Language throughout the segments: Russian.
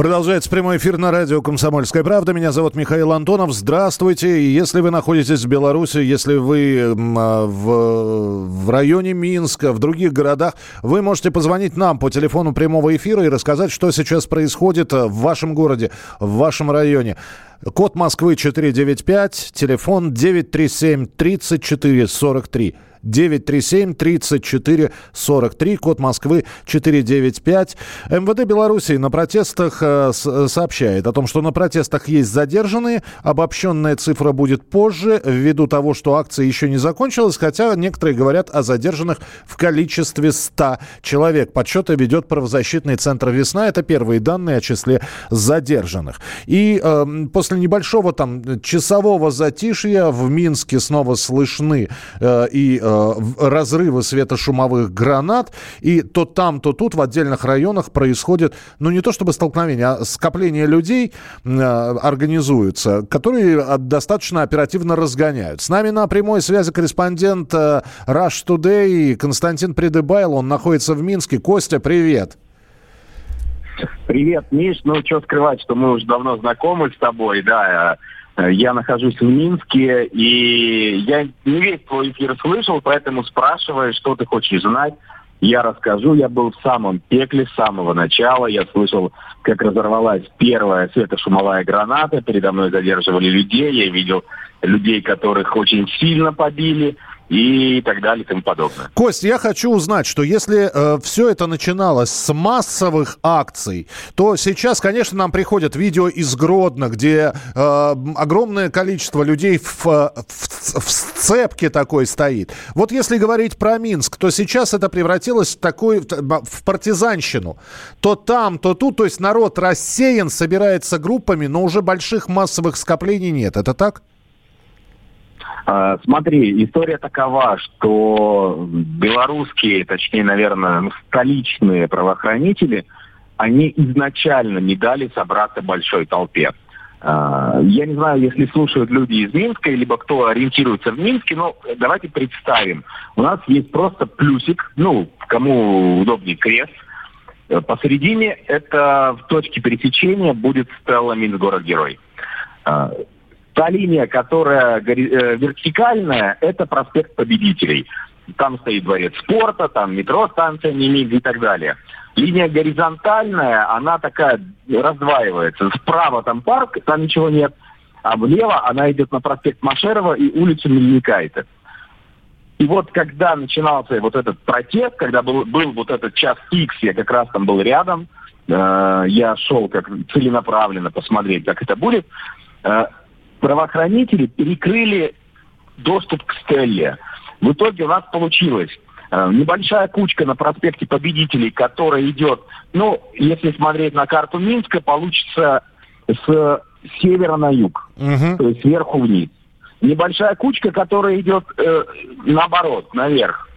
Продолжается прямой эфир на радио «Комсомольская правда». Меня зовут Михаил Антонов. Здравствуйте. Если вы находитесь в Беларуси, если вы а, в, в районе Минска, в других городах, вы можете позвонить нам по телефону прямого эфира и рассказать, что сейчас происходит в вашем городе, в вашем районе. Код Москвы 495, телефон 937 34 43. 937-34-43, код Москвы 495. МВД Беларуси на протестах э, сообщает о том, что на протестах есть задержанные. Обобщенная цифра будет позже, ввиду того, что акция еще не закончилась, хотя некоторые говорят о задержанных в количестве 100 человек. Подсчеты ведет правозащитный центр «Весна». Это первые данные о числе задержанных. И э, после небольшого там часового затишья в Минске снова слышны э, и э, Э, разрывы светошумовых гранат, и то там, то тут в отдельных районах происходит, ну не то чтобы столкновение, а скопление людей э, организуются, которые достаточно оперативно разгоняют. С нами на прямой связи корреспондент э, Rush Today Константин Придыбайл, он находится в Минске. Костя, привет. Привет, Миш. Ну, что скрывать, что мы уже давно знакомы с тобой, да. Э, я нахожусь в Минске, и я не весь твой эфир слышал, поэтому спрашиваю, что ты хочешь знать. Я расскажу, я был в самом пекле с самого начала. Я слышал, как разорвалась первая светошумовая граната. Передо мной задерживали людей. Я видел людей, которых очень сильно побили и так далее и тому подобное. Кость, я хочу узнать, что если э, все это начиналось с массовых акций, то сейчас, конечно, нам приходят видео из Гродно, где э, огромное количество людей в, в, в сцепке такой стоит. Вот если говорить про Минск, то сейчас это превратилось в такой в партизанщину. То там, то тут, то есть народ рассеян, собирается группами, но уже больших массовых скоплений нет. Это так? А, смотри, история такова, что белорусские, точнее, наверное, столичные правоохранители, они изначально не дали собраться большой толпе. А, я не знаю, если слушают люди из Минска, либо кто ориентируется в Минске, но давайте представим. У нас есть просто плюсик, ну, кому удобнее крест. Посередине это в точке пересечения будет стелла Минск-город-герой. А, Та линия, которая э, вертикальная, это проспект Победителей. Там стоит дворец спорта, там метро, станция Немиг и так далее. Линия горизонтальная, она такая раздваивается. Справа там парк, там ничего нет. А влево она идет на проспект Машерова и улицу Мельникайта. И вот когда начинался вот этот протест, когда был, был вот этот час X, я как раз там был рядом, э, я шел как целенаправленно посмотреть, как это будет. Э, правоохранители перекрыли доступ к Стелле. В итоге у нас получилось э, небольшая кучка на проспекте Победителей, которая идет, ну, если смотреть на карту Минска, получится с севера на юг, угу. то есть сверху вниз. Небольшая кучка, которая идет э, наоборот, наверх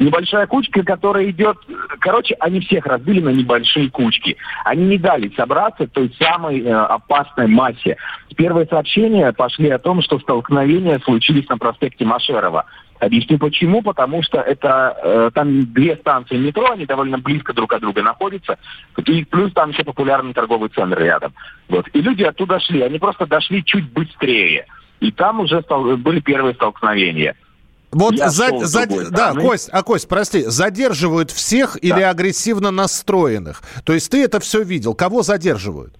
небольшая кучка, которая идет... Короче, они всех разбили на небольшие кучки. Они не дали собраться той самой э, опасной массе. Первые сообщения пошли о том, что столкновения случились на проспекте Машерова. Объясню почему. Потому что это э, там две станции метро, они довольно близко друг от друга находятся. И плюс там еще популярный торговый центр рядом. Вот. И люди оттуда шли. Они просто дошли чуть быстрее. И там уже стал, были первые столкновения. Вот за, за, да, Кость, а Кость, прости, задерживают всех да. или агрессивно настроенных? То есть ты это все видел? Кого задерживают?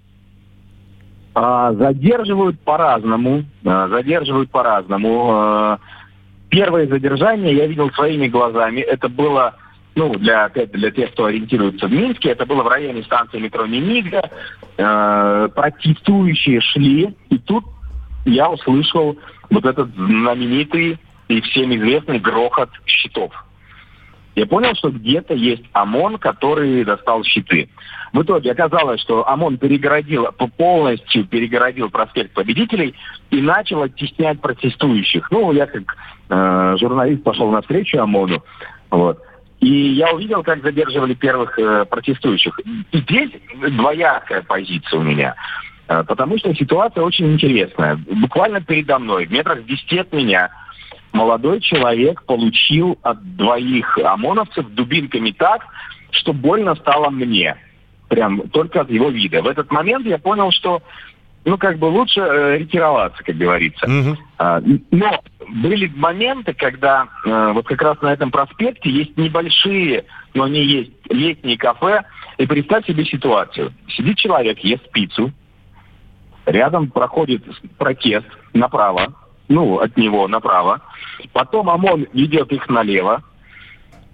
А, задерживают по-разному. А, задерживают по-разному. А, первое задержание я видел своими глазами. Это было, ну, для, опять для тех, кто ориентируется в Минске, это было в районе станции метро Немига. А, протестующие шли, и тут я услышал вот этот знаменитый и всем известный грохот щитов. Я понял, что где-то есть ОМОН, который достал щиты. В итоге оказалось, что ОМОН перегородил, полностью перегородил проспект Победителей и начал оттеснять протестующих. Ну, я как э, журналист пошел навстречу ОМОНу. Вот. И я увидел, как задерживали первых э, протестующих. И здесь двоякая позиция у меня. Э, потому что ситуация очень интересная. Буквально передо мной, в метрах в 10 от меня, молодой человек получил от двоих ОМОНовцев дубинками так, что больно стало мне. Прям только от его вида. В этот момент я понял, что ну, как бы лучше э, ретироваться, как говорится. Угу. А, но были моменты, когда э, вот как раз на этом проспекте есть небольшие, но они есть летние кафе. И представь себе ситуацию. Сидит человек, ест пиццу, рядом проходит протест направо, ну, от него направо. Потом ОМОН ведет их налево.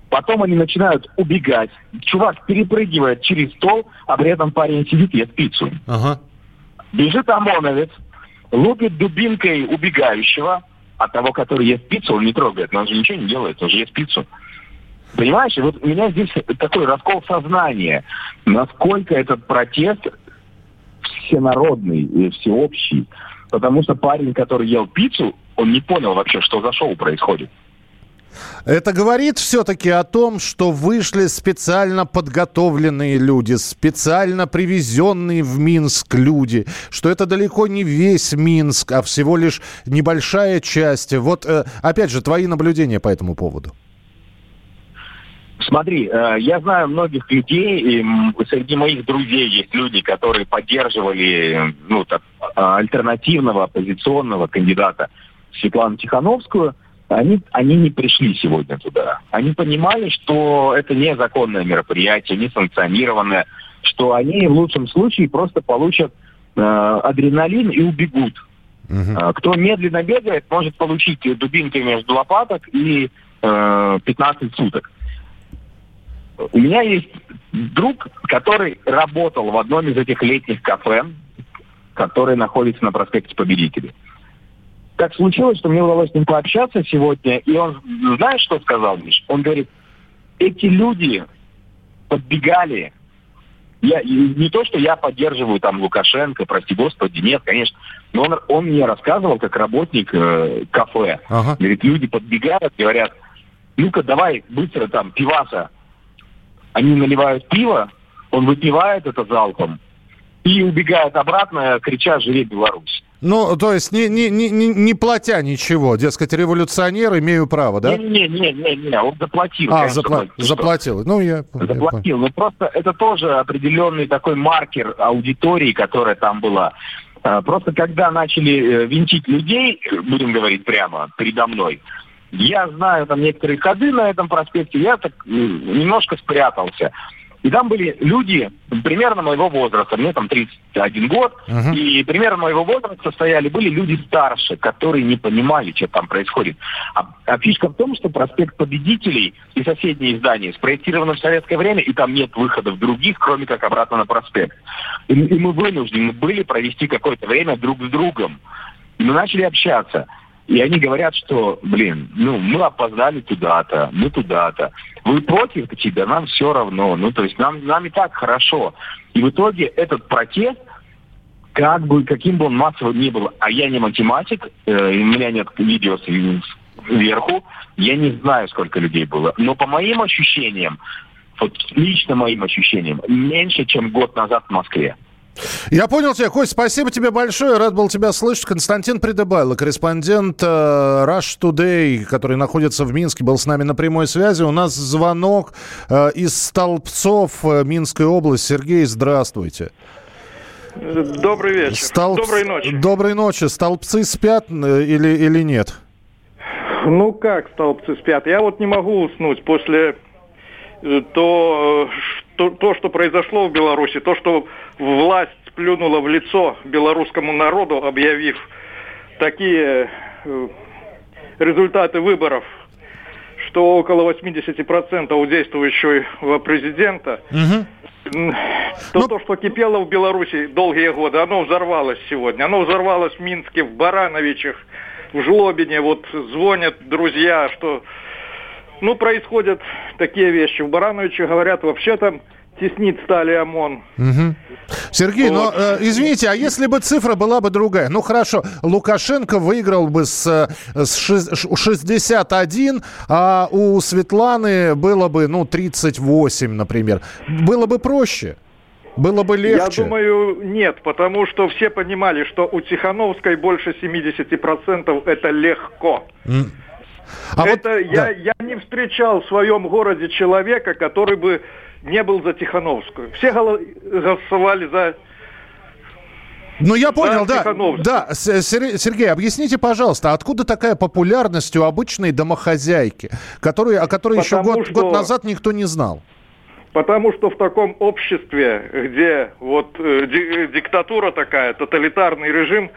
Потом они начинают убегать. Чувак перепрыгивает через стол, а при этом парень сидит и ест пиццу. Ага. Бежит ОМОНовец, лупит дубинкой убегающего, а того, который ест пиццу, он не трогает. Но он же ничего не делает, он же ест пиццу. Понимаешь, вот у меня здесь такой раскол сознания, насколько этот протест всенародный и всеобщий. Потому что парень, который ел пиццу, он не понял вообще, что за шоу происходит. Это говорит все-таки о том, что вышли специально подготовленные люди, специально привезенные в Минск люди, что это далеко не весь Минск, а всего лишь небольшая часть. Вот, э, опять же, твои наблюдения по этому поводу. Смотри, э, я знаю многих людей, и среди моих друзей есть люди, которые поддерживали ну, так, альтернативного оппозиционного кандидата Светлану Тихановскую. Они, они не пришли сегодня туда. Они понимали, что это незаконное мероприятие, не санкционированное, что они в лучшем случае просто получат э, адреналин и убегут. Угу. Кто медленно бегает, может получить дубинкой между лопаток и э, 15 суток. У меня есть друг, который работал в одном из этих летних кафе, который находится на проспекте Победителей. Так случилось, что мне удалось с ним пообщаться сегодня, и он, знаешь, что сказал, Миш? Он говорит, эти люди подбегали. Я, не то, что я поддерживаю там Лукашенко, прости господи, нет, конечно. Но он, он мне рассказывал, как работник э, кафе. Ага. Говорит, люди подбегают, говорят, ну-ка давай быстро там пиваса они наливают пиво, он выпивает это залпом и убегает обратно, крича «Живи Беларусь!». Ну, то есть не, не, не, не платя ничего, дескать, революционер, имею право, да? Не-не-не, он заплатил. А, конечно, запла- заплатил. Ну, я... Заплатил. Но просто это тоже определенный такой маркер аудитории, которая там была. А, просто когда начали э, винтить людей, будем говорить прямо, передо мной, я знаю там некоторые ходы на этом проспекте, я так немножко спрятался. И там были люди примерно моего возраста, мне там 31 год, uh-huh. и примерно моего возраста стояли, были люди старше, которые не понимали, что там происходит. А, а фишка в том, что проспект Победителей и соседние здания спроектированы в советское время, и там нет выходов других, кроме как обратно на проспект. И, и мы вынуждены были провести какое-то время друг с другом. И мы начали общаться. И они говорят, что, блин, ну, мы опоздали туда-то, мы туда-то. Вы против тебя, нам все равно. Ну, то есть нам, нам и так хорошо. И в итоге этот протест, как бы, каким бы он массовым ни был, а я не математик, э, у меня нет видео сверху, я не знаю, сколько людей было. Но по моим ощущениям, вот лично моим ощущениям, меньше, чем год назад в Москве. Я понял тебя, Кость, спасибо тебе большое. Рад был тебя слышать. Константин Придыбайло, корреспондент э, Rush Today, который находится в Минске, был с нами на прямой связи. У нас звонок э, из Столбцов, э, Минской области. Сергей, здравствуйте. Добрый вечер. Столб... Доброй ночи. Доброй ночи. Столбцы спят или, или нет? Ну как столбцы спят? Я вот не могу уснуть после то, то, то, что произошло в Беларуси, то, что власть плюнула в лицо белорусскому народу, объявив такие э, результаты выборов, что около 80% у действующего президента, угу. то, ну... то, что кипело в Беларуси долгие годы, оно взорвалось сегодня. Оно взорвалось в Минске, в Барановичах, в Жлобине. Вот звонят друзья, что Ну, происходят такие вещи. В Барановиче говорят, вообще там теснит стали ОМОН. Угу. Сергей, вот. но э, извините, а если бы цифра была бы другая? Ну хорошо, Лукашенко выиграл бы с, с 61, а у Светланы было бы, ну, 38, например. Было бы проще? Было бы легче? Я думаю, нет, потому что все понимали, что у Тихановской больше 70% это легко. А это вот, я, да. я не встречал в своем городе человека, который бы не был за Тихановскую. Все голосовали за ну, я понял, да. Да, Сергей, объясните, пожалуйста, откуда такая популярность у обычной домохозяйки, которую, о которой Потому еще год, что... год назад никто не знал? Потому что в таком обществе, где вот э, диктатура такая, тоталитарный режим,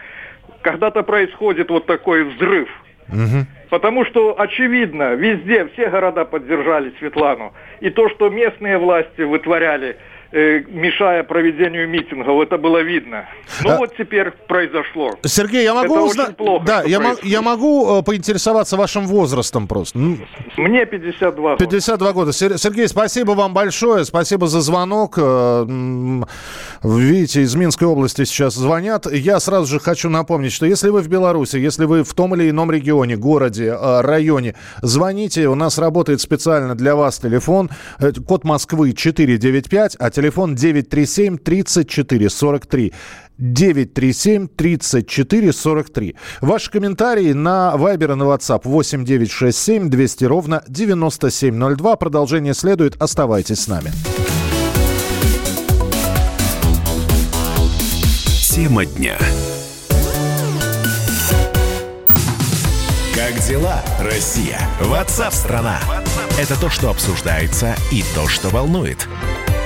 когда-то происходит вот такой взрыв – Угу. Потому что, очевидно, везде, все города поддержали Светлану. И то, что местные власти вытворяли, мешая проведению митингов, это было видно. Ну а... вот теперь произошло. Сергей, я могу узнать... плохо, да, я, м- я могу э, поинтересоваться вашим возрастом просто? Мне 52 года. 52 года. Сергей, спасибо вам большое, спасибо за звонок. Э, видите, из Минской области сейчас звонят. Я сразу же хочу напомнить, что если вы в Беларуси, если вы в том или ином регионе, городе, э, районе, звоните. У нас работает специально для вас телефон. Код Москвы 495, а телефон 937 34 43. 937 34 43. Ваши комментарии на Viber и на WhatsApp 8 967 200 ровно 9702. Продолжение следует. Оставайтесь с нами. Тема дня. Как дела, Россия? Ватсап-страна! Это то, что обсуждается и то, что волнует.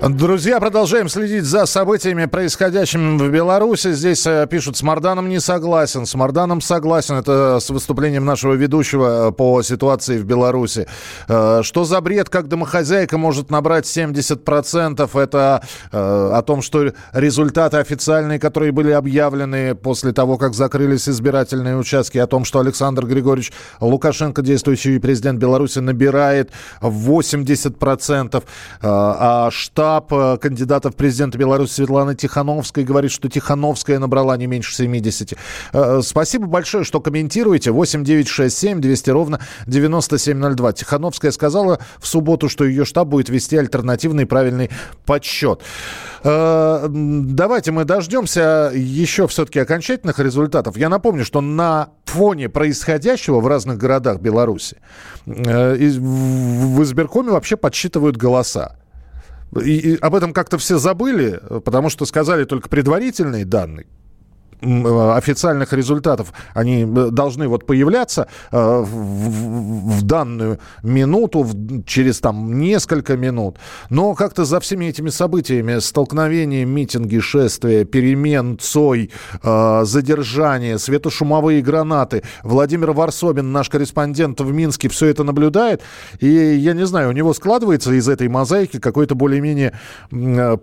Друзья, продолжаем следить за событиями, происходящими в Беларуси. Здесь э, пишут, с Марданом не согласен. С Марданом согласен. Это с выступлением нашего ведущего э, по ситуации в Беларуси. Э, что за бред, как домохозяйка может набрать 70%? Это о том, что результаты официальные, которые были объявлены после того, как закрылись избирательные участки, о том, что Александр Григорьевич Лукашенко, действующий президент Беларуси, набирает 80%. А штаб штаб э, кандидата в президенты Беларуси Светланы Тихановской говорит, что Тихановская набрала не меньше 70. Э, спасибо большое, что комментируете. 8 9 6 7 200 ровно 9702. Тихановская сказала в субботу, что ее штаб будет вести альтернативный правильный подсчет. Э, давайте мы дождемся еще все-таки окончательных результатов. Я напомню, что на фоне происходящего в разных городах Беларуси в избиркоме вообще подсчитывают голоса. И, и об этом как-то все забыли, потому что сказали только предварительные данные. Э, официальных результатов, они э, должны вот появляться э, в, в данную минуту, через там несколько минут. Но как-то за всеми этими событиями, столкновения, митинги, шествия, перемен, ЦОЙ, задержания, светошумовые гранаты, Владимир Варсобин, наш корреспондент в Минске, все это наблюдает. И я не знаю, у него складывается из этой мозаики какой-то более-менее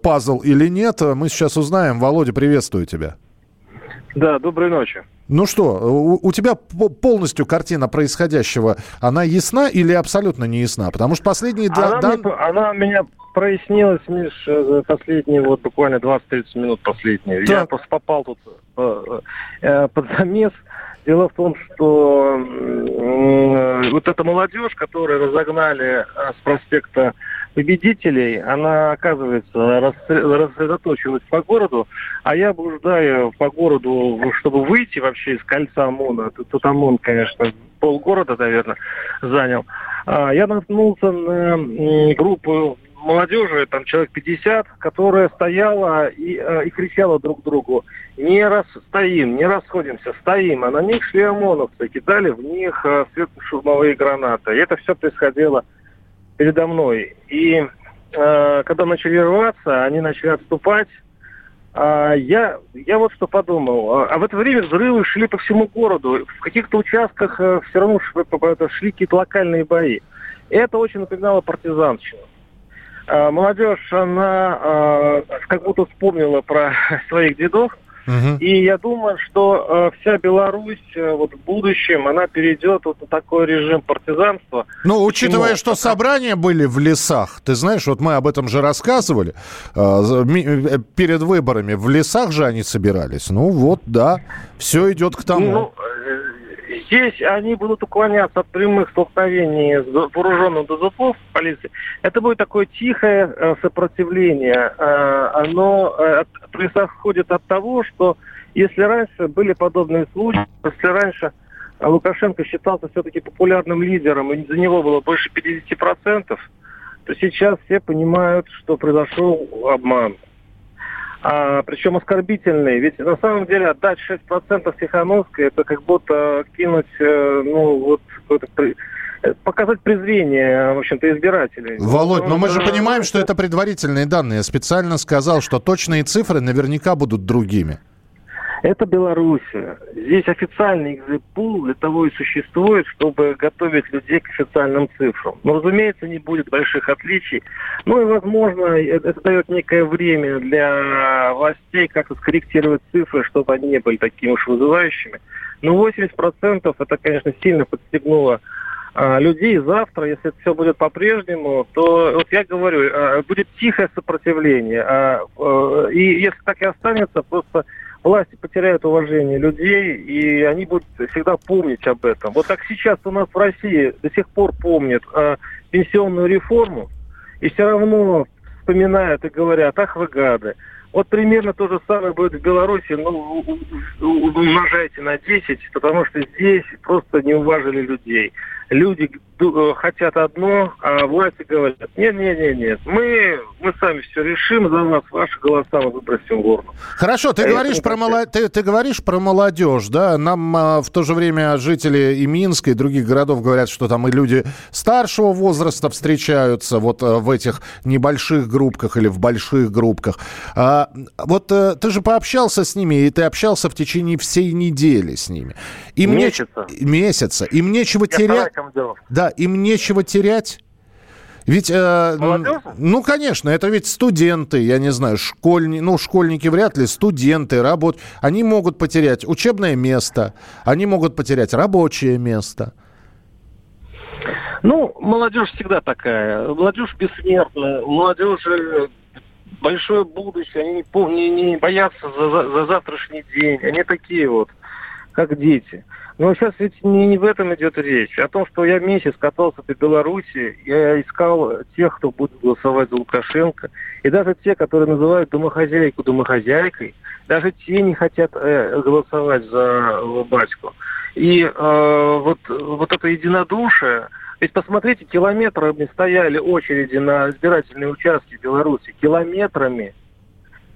пазл или нет. Мы сейчас узнаем. Володя, приветствую тебя. Да, доброй ночи. Ну что, у, у тебя полностью картина происходящего, она ясна или абсолютно не ясна? Потому что последние... Она, дан... мне, она меня прояснилась, Миш, за последние вот буквально 20-30 минут последние. Да. Я просто попал тут э, э, под замес. Дело в том, что э, вот эта молодежь, которую разогнали э, с проспекта победителей, она, оказывается, рассредоточилась по городу, а я блуждаю по городу, чтобы выйти вообще из кольца ОМОНа. Тут ОМОН, конечно, полгорода, наверное, занял. А, я наткнулся на группу молодежи, там человек 50, которая стояла и, э, и кричала друг другу, не расстоим, не расходимся, стоим. А на них шли ОМОНовцы, кидали в них э, светошумовые гранаты. И это все происходило передо мной. И э, когда начали рваться, они начали отступать. А я, я вот что подумал. А, а в это время взрывы шли по всему городу. В каких-то участках э, все равно шли какие-то локальные бои. И это очень напоминало партизанщину. А, молодежь, она а, как будто вспомнила про своих дедов, Угу. И я думаю, что э, вся Беларусь э, вот в будущем, она перейдет вот на такой режим партизанства. Ну, учитывая, Почему? что собрания были в лесах, ты знаешь, вот мы об этом же рассказывали, э, э перед выборами в лесах же они собирались. Ну вот, да, все идет к тому. Ну, Здесь они будут уклоняться от прямых столкновений с вооруженным ДЗПов полиции. Это будет такое тихое э, сопротивление. Э, оно э, происходит от того, что если раньше были подобные случаи, если раньше Лукашенко считался все-таки популярным лидером, и за него было больше 50%, то сейчас все понимают, что произошел обман а, причем оскорбительные. Ведь на самом деле отдать 6% Тихановской, это как будто кинуть, э, ну, вот, какой-то э, показать презрение, в общем-то, избирателей. Володь, но мы же понимаем, что это предварительные данные. Я специально сказал, что точные цифры наверняка будут другими. Это Белоруссия. Здесь официальный экзитпул для того и существует, чтобы готовить людей к официальным цифрам. Но, разумеется, не будет больших отличий. Ну и, возможно, это, это дает некое время для властей как-то скорректировать цифры, чтобы они не были такими уж вызывающими. Но 80% это, конечно, сильно подстегнуло а, людей завтра, если все будет по-прежнему, то вот я говорю, а, будет тихое сопротивление. А, и если так и останется, просто власти потеряют уважение людей, и они будут всегда помнить об этом. Вот как сейчас у нас в России до сих пор помнят э, пенсионную реформу, и все равно вспоминают и говорят, ах вы гады. Вот примерно то же самое будет в Беларуси, ну, умножайте на 10, потому что здесь просто не уважили людей люди хотят одно, а власти говорят, нет, нет, нет, нет, мы, мы сами все решим за вас, ваши голоса мы выбросим в урну. Хорошо, ты, а говоришь про, молод... ты, ты говоришь про молодежь, да, нам а, в то же время жители и Минска, и других городов говорят, что там и люди старшего возраста встречаются вот а, в этих небольших группках или в больших группках. А, вот а, ты же пообщался с ними, и ты общался в течение всей недели с ними. Им месяца. Не... Месяца. Им нечего терять командировок. Да, им нечего терять. Ведь, э, ну, конечно, это ведь студенты, я не знаю, школьни, ну, школьники вряд ли, студенты, работ, они могут потерять учебное место, они могут потерять рабочее место. Ну, молодежь всегда такая, молодежь бессмертная, молодежь большое будущее, они не, не, не боятся за, за завтрашний день, они такие вот, как дети. Но сейчас ведь не, не в этом идет речь. О том, что я месяц катался по Беларуси, я искал тех, кто будет голосовать за Лукашенко. И даже те, которые называют домохозяйку домохозяйкой, даже те не хотят э, голосовать за батьку. И э, вот, вот это единодушие, ведь посмотрите, километрами стояли очереди на избирательные участки в Беларуси, километрами.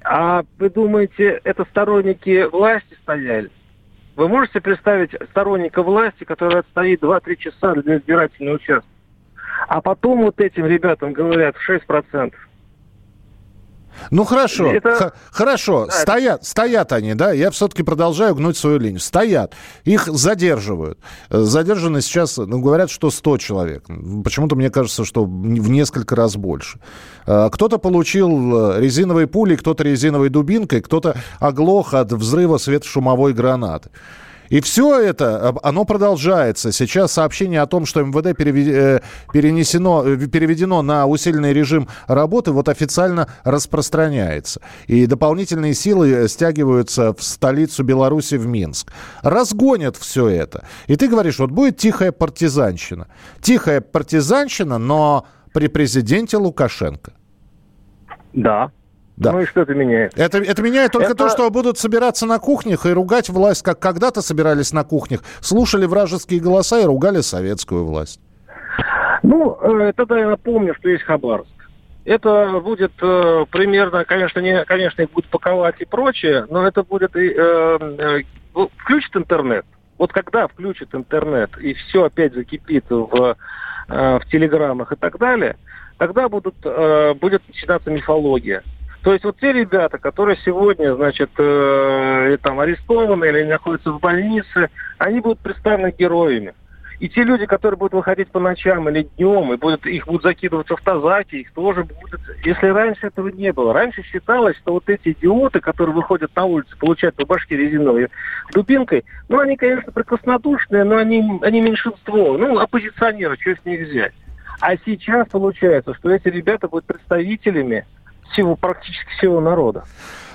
А вы думаете, это сторонники власти стояли? Вы можете представить сторонника власти, который отстоит 2-3 часа для избирательного участка? А потом вот этим ребятам говорят 6%. Ну хорошо, это... Хорошо, да, стоят, это... стоят они, да, я все-таки продолжаю гнуть свою линию. Стоят, их задерживают. Задержаны сейчас, ну, говорят, что 100 человек. Почему-то мне кажется, что в несколько раз больше. А, кто-то получил э, резиновой пулей, кто-то резиновой дубинкой, кто-то оглох от взрыва светошумовой гранаты. И все это, оно продолжается. Сейчас сообщение о том, что МВД э, перенесено, э, переведено на усиленный режим работы, вот официально распространяется. И дополнительные силы э, стягиваются в столицу Беларуси, в Минск. Разгонят все это. И ты говоришь, вот будет тихая партизанщина. Тихая партизанщина, но при президенте Лукашенко. Да, да. Ну и что это меняет? Это, это меняет только это... то, что будут собираться на кухнях и ругать власть, как когда-то собирались на кухнях, слушали вражеские голоса и ругали советскую власть. Ну, э, тогда я напомню, что есть Хабаровск. Это будет э, примерно, конечно, не, конечно, их будут паковать и прочее, но это будет и э, э, включит интернет. Вот когда включит интернет и все опять закипит в в телеграммах и так далее, тогда будут, будет начинаться мифология. То есть вот те ребята, которые сегодня, значит, э, там арестованы или находятся в больнице, они будут представлены героями. И те люди, которые будут выходить по ночам или днем, и будут, их будут закидываться в тазаки, их тоже будут... Если раньше этого не было. Раньше считалось, что вот эти идиоты, которые выходят на улицу, получают по башке резиновой дубинкой, ну, они, конечно, прекраснодушные, но они, они меньшинство. Ну, оппозиционеры, что с них взять? А сейчас получается, что эти ребята будут представителями всего, практически всего народа.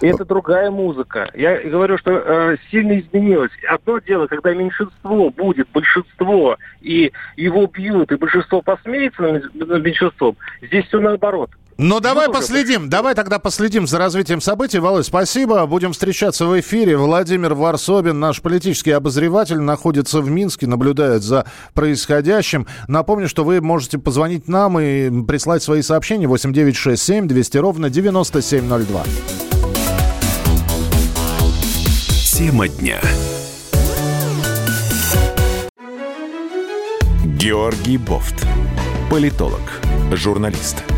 И это другая музыка. Я говорю, что э, сильно изменилось. Одно дело, когда меньшинство будет большинство, и его бьют, и большинство посмеется над меньшинством. Здесь все наоборот. Ну, давай последим, давай тогда последим за развитием событий. Володь, спасибо. Будем встречаться в эфире. Владимир Варсобин, наш политический обозреватель, находится в Минске, наблюдает за происходящим. Напомню, что вы можете позвонить нам и прислать свои сообщения 8967 200 ровно 9702. Тема дня. Георгий Бофт. Политолог, журналист –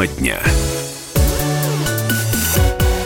Тема дня.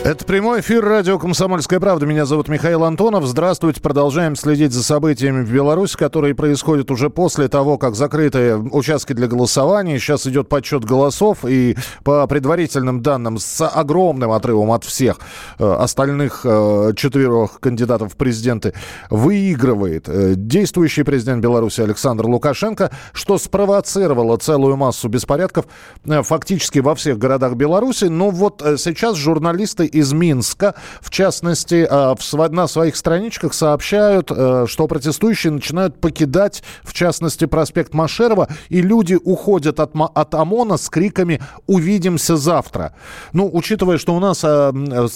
Это прямой эфир радио «Комсомольская правда». Меня зовут Михаил Антонов. Здравствуйте. Продолжаем следить за событиями в Беларуси, которые происходят уже после того, как закрыты участки для голосования. Сейчас идет подсчет голосов. И по предварительным данным, с огромным отрывом от всех э, остальных э, четырех кандидатов в президенты, выигрывает э, действующий президент Беларуси Александр Лукашенко, что спровоцировало целую массу беспорядков фактически во всех городах Беларуси. Но вот сейчас журналисты из Минска, в частности, э, на своих страничках сообщают, э, что протестующие начинают покидать, в частности, проспект Машерова, и люди уходят от, от ОМОНа с криками «Увидимся завтра». Ну, учитывая, что у нас э,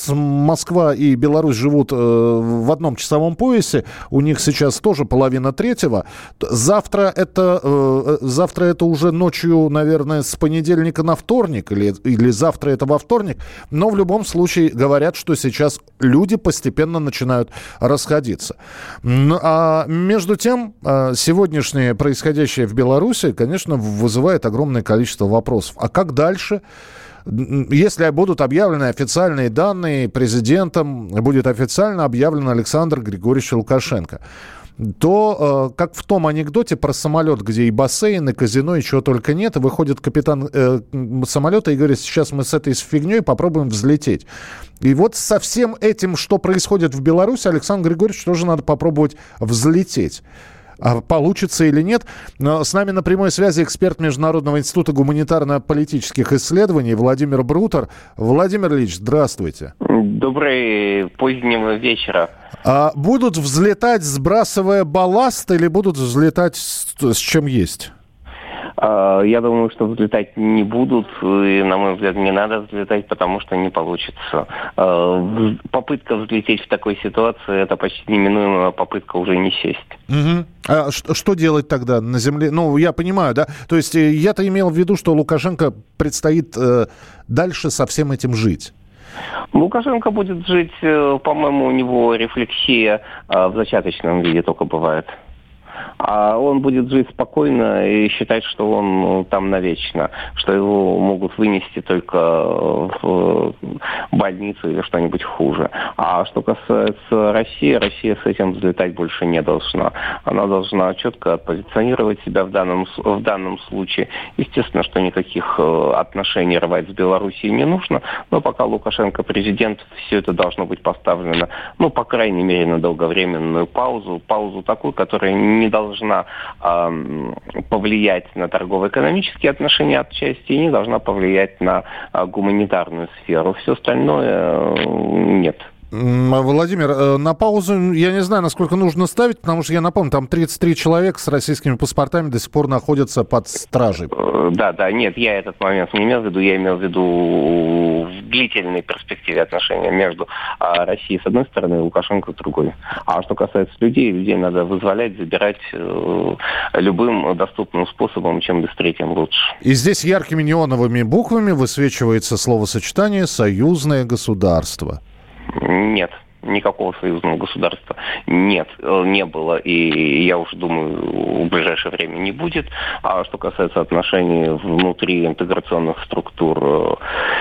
Москва и Беларусь живут в одном часовом поясе, у них сейчас тоже половина третьего, завтра это, завтра это уже ночью, наверное, с понедельника на вторник, или, или завтра это во вторник, но в любом случае говорят, что сейчас люди постепенно начинают расходиться. А между тем, а, сегодняшнее происходящее в Беларуси, конечно, вызывает огромное количество вопросов. А как дальше? Если будут объявлены официальные данные, президентом будет официально объявлен Александр Григорьевич Лукашенко то, э, как в том анекдоте про самолет, где и бассейн, и казино, и чего только нет, выходит капитан э, самолета и говорит, сейчас мы с этой фигней попробуем взлететь. И вот со всем этим, что происходит в Беларуси, Александр Григорьевич тоже надо попробовать взлететь. А получится или нет. С нами на прямой связи эксперт Международного института гуманитарно-политических исследований Владимир Брутер. Владимир Ильич, здравствуйте. Добрый позднего вечера. А будут взлетать, сбрасывая балласт, или будут взлетать с, с чем есть? А, я думаю, что взлетать не будут, и, на мой взгляд, не надо взлетать, потому что не получится. А, попытка взлететь в такой ситуации – это почти неминуемая попытка уже не сесть. Угу. А что, делать тогда на земле? Ну, я понимаю, да? То есть э, я-то имел в виду, что Лукашенко предстоит э, дальше со всем этим жить. Лукашенко будет жить, э, по-моему, у него рефлексия в зачаточном виде только бывает а он будет жить спокойно и считать, что он ну, там навечно, что его могут вынести только в больницу или что-нибудь хуже. А что касается России, Россия с этим взлетать больше не должна. Она должна четко позиционировать себя в данном, в данном случае. Естественно, что никаких э, отношений рвать с Белоруссией не нужно, но пока Лукашенко президент, все это должно быть поставлено, ну, по крайней мере, на долговременную паузу, паузу такую, которая не должна э, повлиять на торгово-экономические отношения отчасти и не должна повлиять на э, гуманитарную сферу. Все остальное э, нет. Владимир, э, на паузу я не знаю, насколько нужно ставить, потому что я напомню, там 33 человека с российскими паспортами до сих пор находятся под стражей. Э, да, да, нет, я этот момент не имел в виду, я имел в виду в длительной перспективе отношения между а, Россией с одной стороны и Лукашенко с другой. А что касается людей, людей надо вызволять, забирать э, любым доступным способом, чем быстрее, тем лучше. И здесь яркими неоновыми буквами высвечивается словосочетание «союзное государство». Нет, никакого союзного государства нет, э, не было, и я уже думаю, в ближайшее время не будет. А что касается отношений внутри интеграционных структур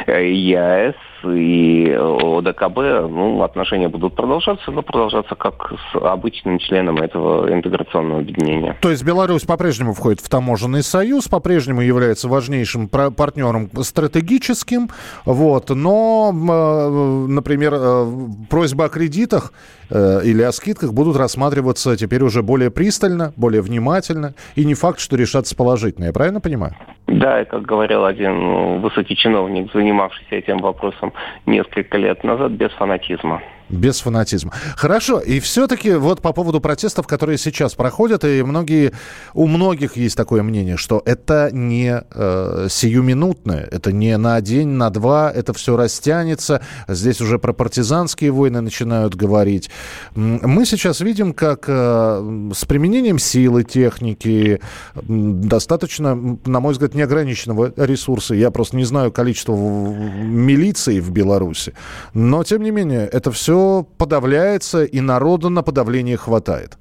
э, ЕАЭС, и ОДКБ, ну, отношения будут продолжаться, но продолжаться как с обычным членом этого интеграционного объединения. То есть Беларусь по-прежнему входит в таможенный союз, по-прежнему является важнейшим партнером стратегическим, вот, но, э, например, э, просьба о кредитах э, или о скидках будут рассматриваться теперь уже более пристально, более внимательно, и не факт, что решатся положительно, я правильно понимаю? Да, и как говорил один высокий чиновник, занимавшийся этим вопросом несколько лет назад, без фанатизма. Без фанатизма. Хорошо. И все-таки вот по поводу протестов, которые сейчас проходят, и многие, у многих есть такое мнение, что это не э, сиюминутное, это не на день, на два, это все растянется. Здесь уже про партизанские войны начинают говорить. Мы сейчас видим, как э, с применением силы, техники, достаточно, на мой взгляд, неограниченного ресурса. Я просто не знаю количество милиции в Беларуси. Но, тем не менее, это все подавляется, и народа на подавление хватает?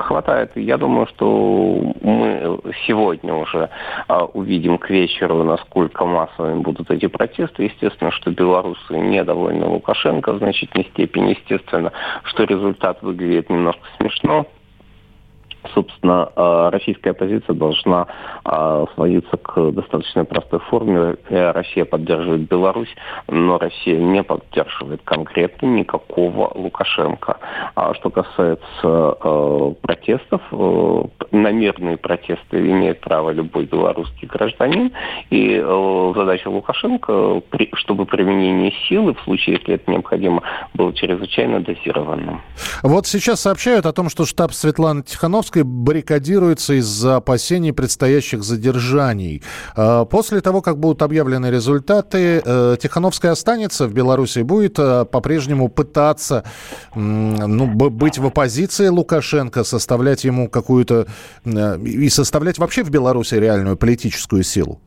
Хватает. Я думаю, что мы сегодня уже а, увидим к вечеру, насколько массовыми будут эти протесты. Естественно, что белорусы недовольны Лукашенко в значительной степени. Естественно, что результат выглядит немножко смешно собственно, а, российская оппозиция должна а, сводиться к достаточно простой форме. Э, Россия поддерживает Беларусь, но Россия не поддерживает конкретно никакого Лукашенко. А что касается э, протестов, э, на протесты имеет право любой белорусский гражданин, и задача Лукашенко, чтобы применение силы, в случае, если это необходимо, было чрезвычайно дозированным. Вот сейчас сообщают о том, что штаб Светланы Тихановской Московской баррикадируется из-за опасений предстоящих задержаний. А, после того, как будут объявлены результаты, э, Тихановская останется в Беларуси, будет э, по-прежнему пытаться ну, быть в оппозиции Лукашенко, составлять ему какую-то... Э, и составлять вообще в Беларуси реальную политическую силу?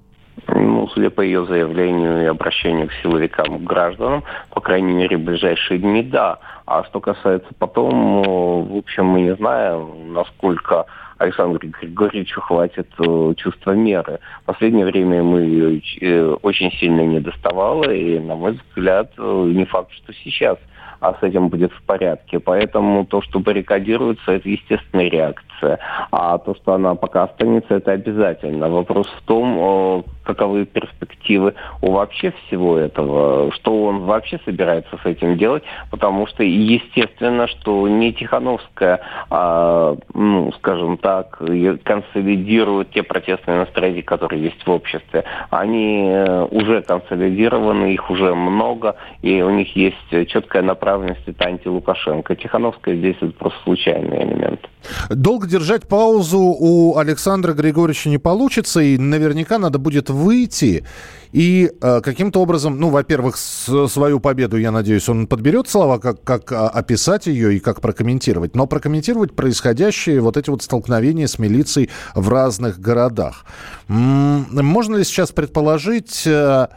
Ну, судя по ее заявлению и обращению к силовикам, к гражданам, по крайней мере, в ближайшие дни, да. А что касается потом, в общем, мы не знаем, насколько Александру Григорьевичу хватит э, чувства меры. В последнее время ему ее э, очень сильно не доставало, и, на мой взгляд, э, не факт, что сейчас а с этим будет в порядке. Поэтому то, что баррикадируется, это естественная реакция. А то, что она пока останется, это обязательно. Вопрос в том, каковы перспективы у вообще всего этого, что он вообще собирается с этим делать, потому что естественно, что не Тихановская, а, ну, скажем так, консолидирует те протестные настроения, которые есть в обществе. Они э, уже консолидированы, их уже много, и у них есть четкая направленность, это анти-Лукашенко. Тихановская здесь это просто случайный элемент. Долго держать паузу у Александра Григорьевича не получится, и наверняка надо будет выйти и э, каким-то образом, ну, во-первых, с, свою победу, я надеюсь, он подберет слова, как, как а, описать ее и как прокомментировать, но прокомментировать происходящие вот эти вот столкновения с милицией в разных городах. М-м, можно ли сейчас предположить, э,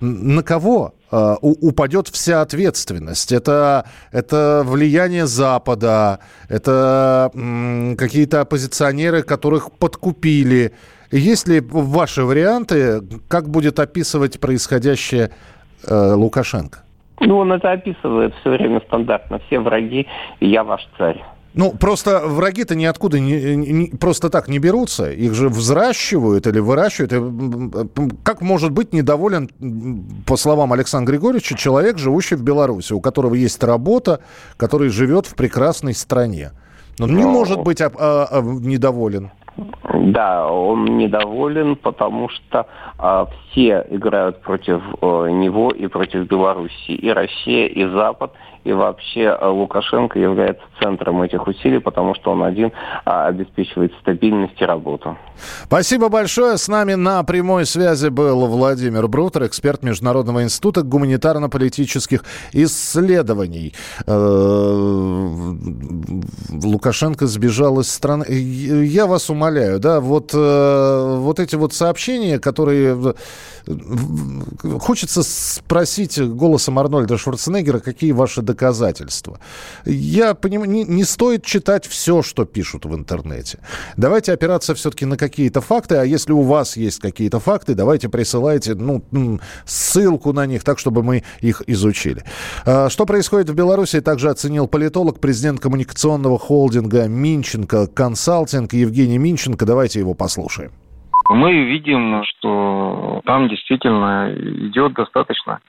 на кого э, упадет вся ответственность. Это, это влияние Запада, это м, какие-то оппозиционеры, которых подкупили, есть ли ваши варианты, как будет описывать происходящее э, Лукашенко? Ну, он это описывает все время стандартно. Все враги, я ваш царь. Ну, просто враги-то ниоткуда не, не, просто так не берутся. Их же взращивают или выращивают. Как может быть недоволен, по словам Александра Григорьевича, человек, живущий в Беларуси, у которого есть работа, который живет в прекрасной стране? Он Но... не может быть а, а, а, недоволен. Да, он недоволен, потому что а, все играют против а, него и против Беларуси. И Россия, и Запад, и вообще а, Лукашенко является центром этих усилий, потому что он один а, обеспечивает стабильность и работу. Спасибо большое. С нами на прямой связи был Владимир Брутер, эксперт Международного института гуманитарно-политических исследований. Э, Лукашенко сбежал из страны. Я вас умоляю, да, вот, э, вот эти вот сообщения, которые... Хочется спросить голосом Арнольда Шварценеггера, какие ваши доказательства. Я понимаю, не, не стоит читать все, что пишут в интернете. Давайте опираться все-таки на какие-то факты, а если у вас есть какие-то факты, давайте присылайте ну, ссылку на них, так, чтобы мы их изучили. А, что происходит в Беларуси, также оценил политолог, президент коммуникационного холдинга Минченко Консалтинг Евгений Минченко. Давайте его послушаем. Мы видим, что там действительно идет достаточно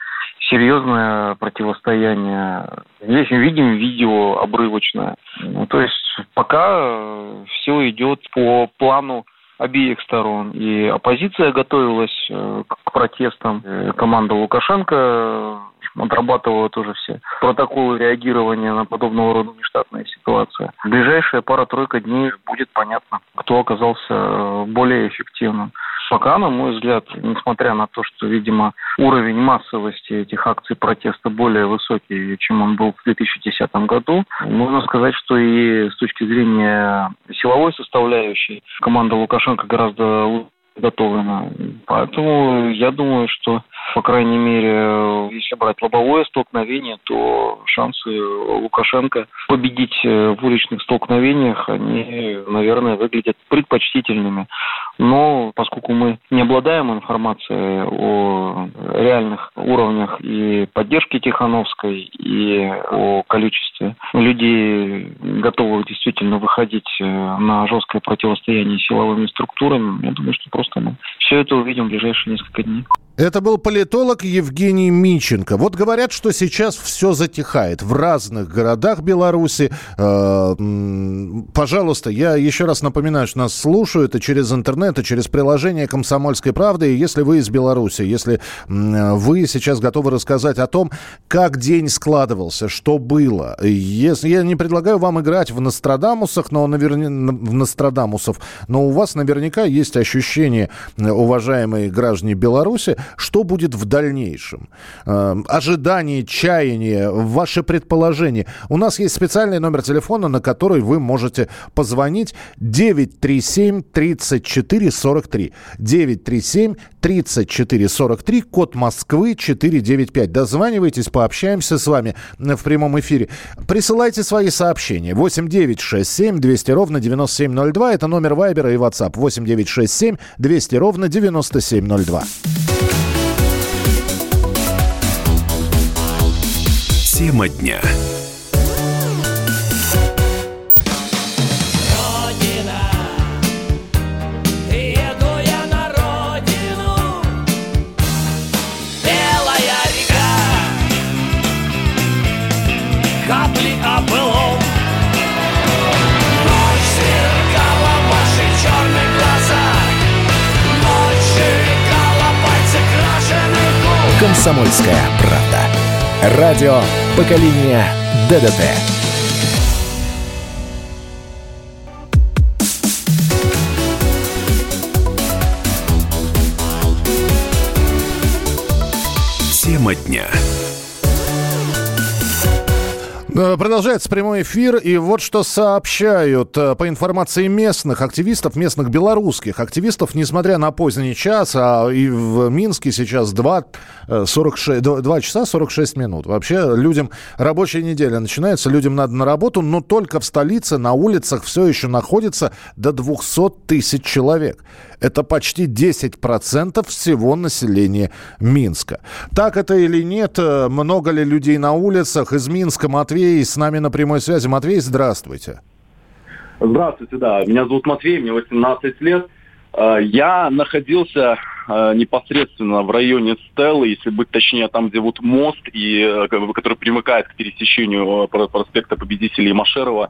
серьезное противостояние. Здесь мы видим видео обрывочное. Ну, то есть пока все идет по плану обеих сторон. И оппозиция готовилась э, к протестам. Э, команда Лукашенко отрабатывала тоже все протоколы реагирования на подобного рода нештатные ситуации. В ближайшие пара-тройка дней будет понятно, кто оказался э, более эффективным. Пока, на мой взгляд, несмотря на то, что, видимо, уровень массовости этих акций протеста более высокий, чем он был в 2010 году, можно сказать, что и с точки зрения силовой составляющей команда Лукашенко гораздо готовлена. Поэтому я думаю, что, по крайней мере, если брать лобовое столкновение, то шансы Лукашенко победить в уличных столкновениях, они, наверное, выглядят предпочтительными. Но поскольку мы не обладаем информацией о реальных уровнях и поддержки Тихановской, и о количестве людей, готовых действительно выходить на жесткое противостояние силовыми структурами, я думаю, что просто мы все это увидим в ближайшие несколько дней. Это был политолог Евгений Миченко. Вот говорят, что сейчас все затихает в разных городах Беларуси. Э, пожалуйста, я еще раз напоминаю, что нас слушают и через интернет, и через приложение «Комсомольской правды». И если вы из Беларуси, если вы сейчас готовы рассказать о том, как день складывался, что было. Я не предлагаю вам играть в Нострадамусах, но наверня... в Нострадамусов, но у вас наверняка есть ощущение, уважаемые граждане Беларуси, что будет в дальнейшем? Э, ожидание, чаяние, ваши предположения. У нас есть специальный номер телефона, на который вы можете позвонить 937 34 43. 937 34 43, код Москвы 495. Дозванивайтесь, пообщаемся с вами в прямом эфире. Присылайте свои сообщения. 8 9 6 7 200 ровно 9702. Это номер Вайбера и WhatsApp. 8 9 6 7 200 ровно 9702. Тема дня. «Комсомольская правда». Радио поколения ДДТ». Тема дня. Э, продолжается прямой эфир, и вот что сообщают э, по информации местных активистов, местных белорусских активистов, несмотря на поздний час, а и в Минске сейчас 2, 46, 2 часа 46 минут. Вообще людям рабочая неделя начинается, людям надо на работу, но только в столице на улицах все еще находится до 200 тысяч человек. Это почти 10% всего населения Минска. Так это или нет? Э, много ли людей на улицах? Из Минска Матвей с нами на прямой связи. Матвей, здравствуйте. Здравствуйте, да. Меня зовут Матвей, мне 18 лет. Э, я находился э, непосредственно в районе Стеллы, если быть точнее, там, где вот мост, и, который примыкает к пересечению проспекта Победителей Машерова Э,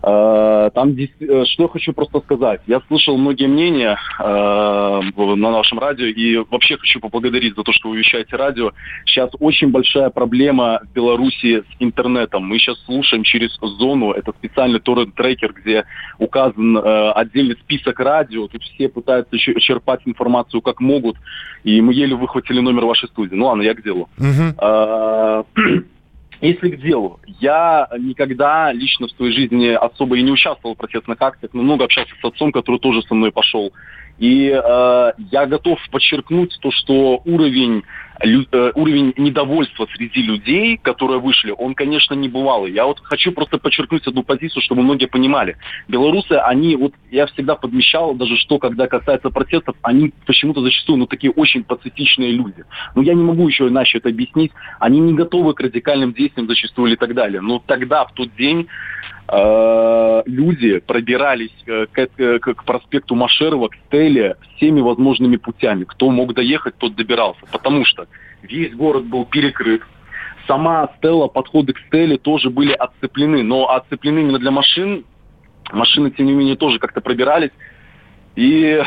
там, э, что хочу просто сказать. Я слышал многие мнения э, на нашем радио и вообще хочу поблагодарить за то, что вы вещаете радио. Сейчас очень большая проблема в Беларуси с интернетом. Мы сейчас слушаем через зону, это специальный торрент-трекер, где указан отдельный список радио. Тут все пытаются черпать информацию как могут. И мы еле выхватили номер вашей студии. Ну ладно, я к делу. Uh-huh. Если к делу, я никогда лично в своей жизни особо и не участвовал в протестных акциях, но много общался с отцом, который тоже со мной пошел. И э, я готов подчеркнуть то, что уровень Э, уровень недовольства среди людей, которые вышли, он, конечно, не бывалый. Я вот хочу просто подчеркнуть одну позицию, чтобы многие понимали. Белорусы, они, вот я всегда подмечал, даже что, когда касается протестов, они почему-то зачастую, ну, такие очень пацифичные люди. Но я не могу еще иначе это объяснить. Они не готовы к радикальным действиям зачастую и так далее. Но тогда, в тот день, э, люди пробирались э, к, к, к проспекту Машерова, к Стеле всеми возможными путями. Кто мог доехать, тот добирался. Потому что весь город был перекрыт. Сама Стелла, подходы к Стелле тоже были отцеплены. Но отцеплены именно для машин. Машины, тем не менее, тоже как-то пробирались. И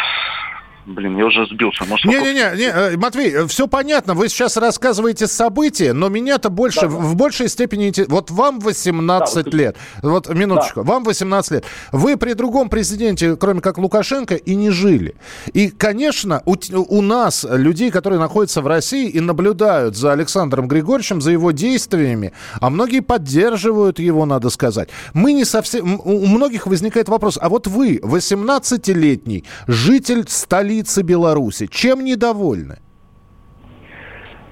Блин, я уже сбился. Не-не-не, не, э, Матвей, э, все понятно. Вы сейчас рассказываете события, но меня-то больше, да, в большей степени... Вот вам 18 да, лет. Вот, минуточку. Да. Вам 18 лет. Вы при другом президенте, кроме как Лукашенко, и не жили. И, конечно, у, у нас, людей, которые находятся в России и наблюдают за Александром Григорьевичем, за его действиями, а многие поддерживают его, надо сказать. Мы не совсем... У многих возникает вопрос, а вот вы, 18-летний, житель столицы, столицы Беларуси. Чем недовольны?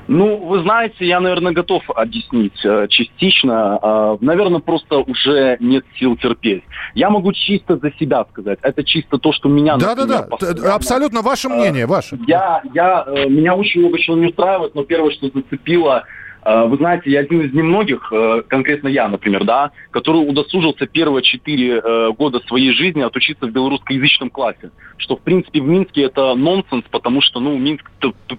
Ну, вы знаете, я, наверное, готов объяснить э, частично. Э, наверное, просто уже нет сил терпеть. Я могу чисто за себя сказать. Это чисто то, что меня... Да, да, да. Абсолютно ваше мнение, э, ваше. Я, я, меня очень много чего не устраивает, но первое, что зацепило, Э, вы знаете, я один из немногих, э, конкретно я, например, да, который удосужился первые четыре э, года своей жизни отучиться в белорусскоязычном классе. Что, в принципе, в Минске это нонсенс, потому что, ну, Минск,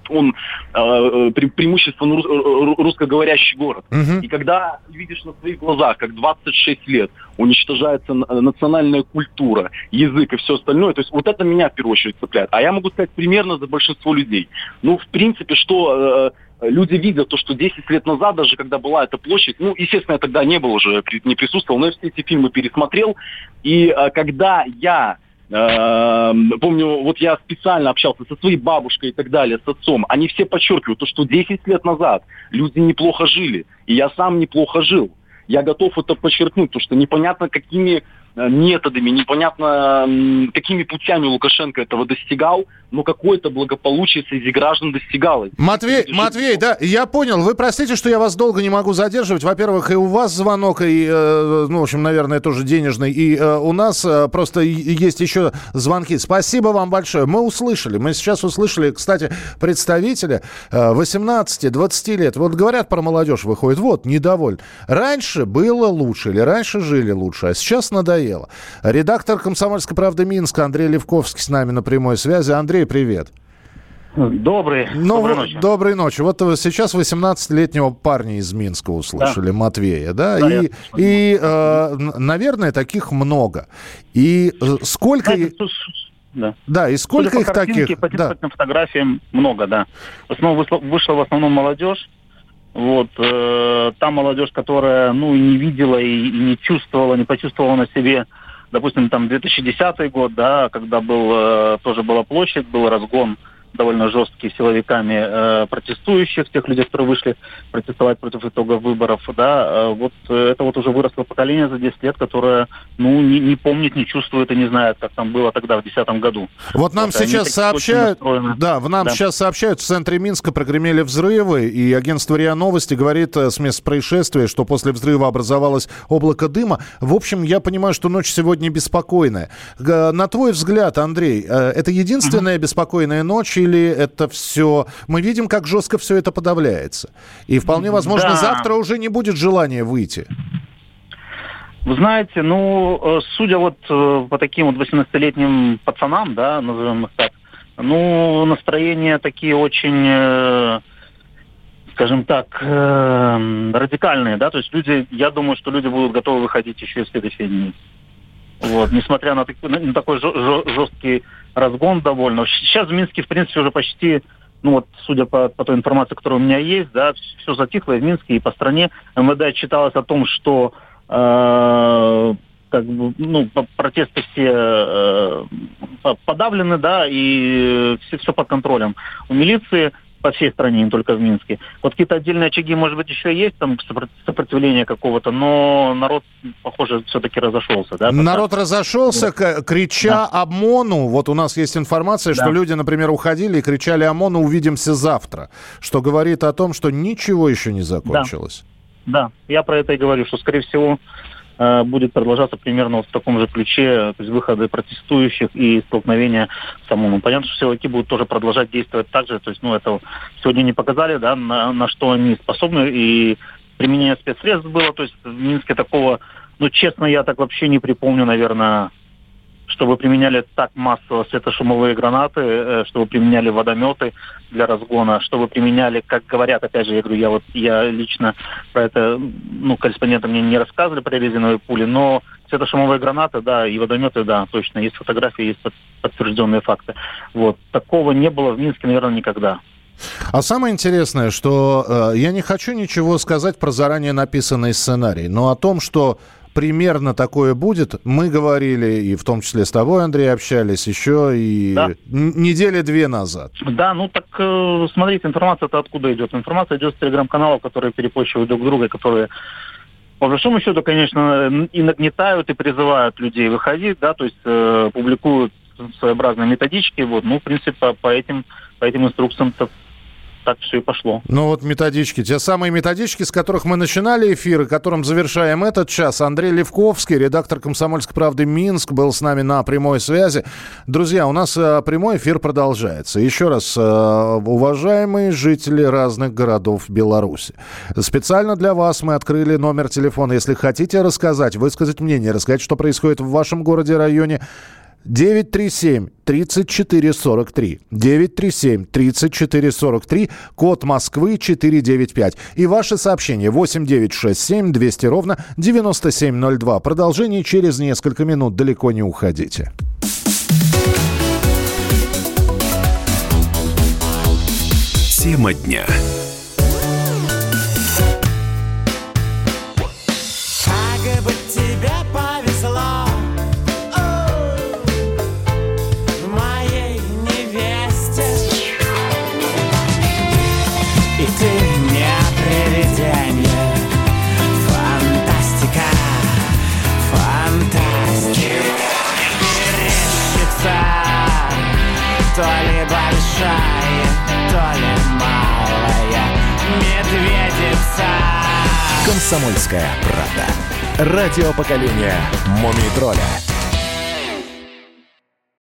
он преимущественно русскоговорящий город. Uh-huh. И когда видишь на своих глазах, как 26 лет уничтожается национальная культура, язык и все остальное, то есть вот это меня в первую очередь цепляет. А я могу сказать примерно за большинство людей. Ну, в принципе, что люди видят то, что 10 лет назад, даже когда была эта площадь, ну, естественно, я тогда не был уже, не присутствовал, но я все эти фильмы пересмотрел, и э, когда я э, помню, вот я специально общался со своей бабушкой и так далее, с отцом, они все подчеркивают то, что 10 лет назад люди неплохо жили, и я сам неплохо жил. Я готов это подчеркнуть, потому что непонятно, какими методами, непонятно какими путями Лукашенко этого достигал, но какое-то благополучие среди граждан достигалось. Матвей, Матвей, да, я понял. Вы простите, что я вас долго не могу задерживать. Во-первых, и у вас звонок, и, э, ну, в общем, наверное, тоже денежный, и э, у нас просто есть еще звонки. Спасибо вам большое. Мы услышали, мы сейчас услышали, кстати, представителя 18-20 лет. Вот говорят про молодежь, выходит, вот, недоволен. Раньше было лучше, или раньше жили лучше, а сейчас надоело надоело. Редактор «Комсомольской правды» Минска Андрей Левковский с нами на прямой связи. Андрей, привет. Добрый. Ну, доброй ночи. Доброй ночи. Вот сейчас 18-летнего парня из Минска услышали, да. Матвея, да? да и, и э, наверное, таких много. И э, сколько... Да. да, и сколько Судя их по картинке, таких? По да. фотографиям много, да. В основном вышла в основном молодежь. Вот, э, та молодежь, которая, ну, не видела и, и не чувствовала, не почувствовала на себе, допустим, там 2010 год, да, когда был, э, тоже была площадь, был разгон довольно жесткие силовиками э, протестующих, тех людей, которые вышли протестовать против итогов выборов, да, э, вот э, это вот уже выросло поколение за 10 лет, которое, ну, не, не помнит, не чувствует и не знает, как там было тогда, в 2010 году. Вот нам вот, сейчас сообщают, да, в нам да. сейчас сообщают, в центре Минска прогремели взрывы, и агентство РИА Новости говорит э, с мест происшествия, что после взрыва образовалось облако дыма. В общем, я понимаю, что ночь сегодня беспокойная. На твой взгляд, Андрей, э, это единственная uh-huh. беспокойная ночь или это все... Мы видим, как жестко все это подавляется. И вполне возможно, да. завтра уже не будет желания выйти. Вы знаете, ну, э, судя вот э, по таким вот 18-летним пацанам, да, назовем их так, ну, настроения такие очень, э, скажем так, радикальные, да, то есть люди, я думаю, что люди будут готовы выходить еще и в следующие дни. Вот, несмотря на, на такой жесткий разгон довольно. Сейчас в Минске, в принципе, уже почти ну вот, судя по, по той информации, которая у меня есть, да, все затихло и в Минске, и по стране. МВД отчиталось о том, что э, как бы, ну, протесты все э, подавлены, да, и все, все под контролем. У милиции по всей стране, не только в Минске. Вот какие-то отдельные очаги, может быть, еще есть там сопротивление какого-то, но народ, похоже, все-таки разошелся. Да, народ разошелся, да. крича да. ОМОНу. Вот у нас есть информация, да. что люди, например, уходили и кричали ОМОНу «Увидимся завтра», что говорит о том, что ничего еще не закончилось. Да, да. я про это и говорю, что, скорее всего, будет продолжаться примерно вот в таком же ключе, то есть выходы протестующих и столкновения с ОМОНом. Понятно, что силовики будут тоже продолжать действовать так же, то есть, ну, это сегодня не показали, да, на, на что они способны, и применение спецсредств было, то есть в Минске такого, ну, честно, я так вообще не припомню, наверное, чтобы применяли так массово светошумовые гранаты, э, чтобы применяли водометы для разгона, чтобы применяли, как говорят, опять же, я говорю, я вот я лично про это, ну, корреспонденты мне не рассказывали про резиновые пули, но светошумовые гранаты, да, и водометы, да, точно, есть фотографии, есть подтвержденные факты. Вот. Такого не было в Минске, наверное, никогда. А самое интересное, что э, я не хочу ничего сказать про заранее написанный сценарий, но о том, что примерно такое будет. Мы говорили, и в том числе с тобой, Андрей, общались еще и да. недели две назад. Да, ну так э, смотрите, информация-то откуда идет? Информация идет с телеграм-каналов, которые перепощивают друг друга, которые по большому счету, конечно, и нагнетают, и призывают людей выходить, да, то есть э, публикуют своеобразные методички, вот, ну, в принципе, по, по этим, по этим инструкциям-то так все и пошло. Ну вот методички, те самые методички, с которых мы начинали эфир, и которым завершаем этот час. Андрей Левковский, редактор «Комсомольской правды» Минск, был с нами на прямой связи. Друзья, у нас э, прямой эфир продолжается. Еще раз, э, уважаемые жители разных городов Беларуси, специально для вас мы открыли номер телефона. Если хотите рассказать, высказать мнение, рассказать, что происходит в вашем городе, районе, 937 34 43. 937 34 43. Код Москвы 495. И ваши сообщения 8967 200 ровно 9702. Продолжение через несколько минут. Далеко не уходите. Тема дня. То ли большая, то ли малая медведица Комсомольская правда. Радио поколения Мумий тролля.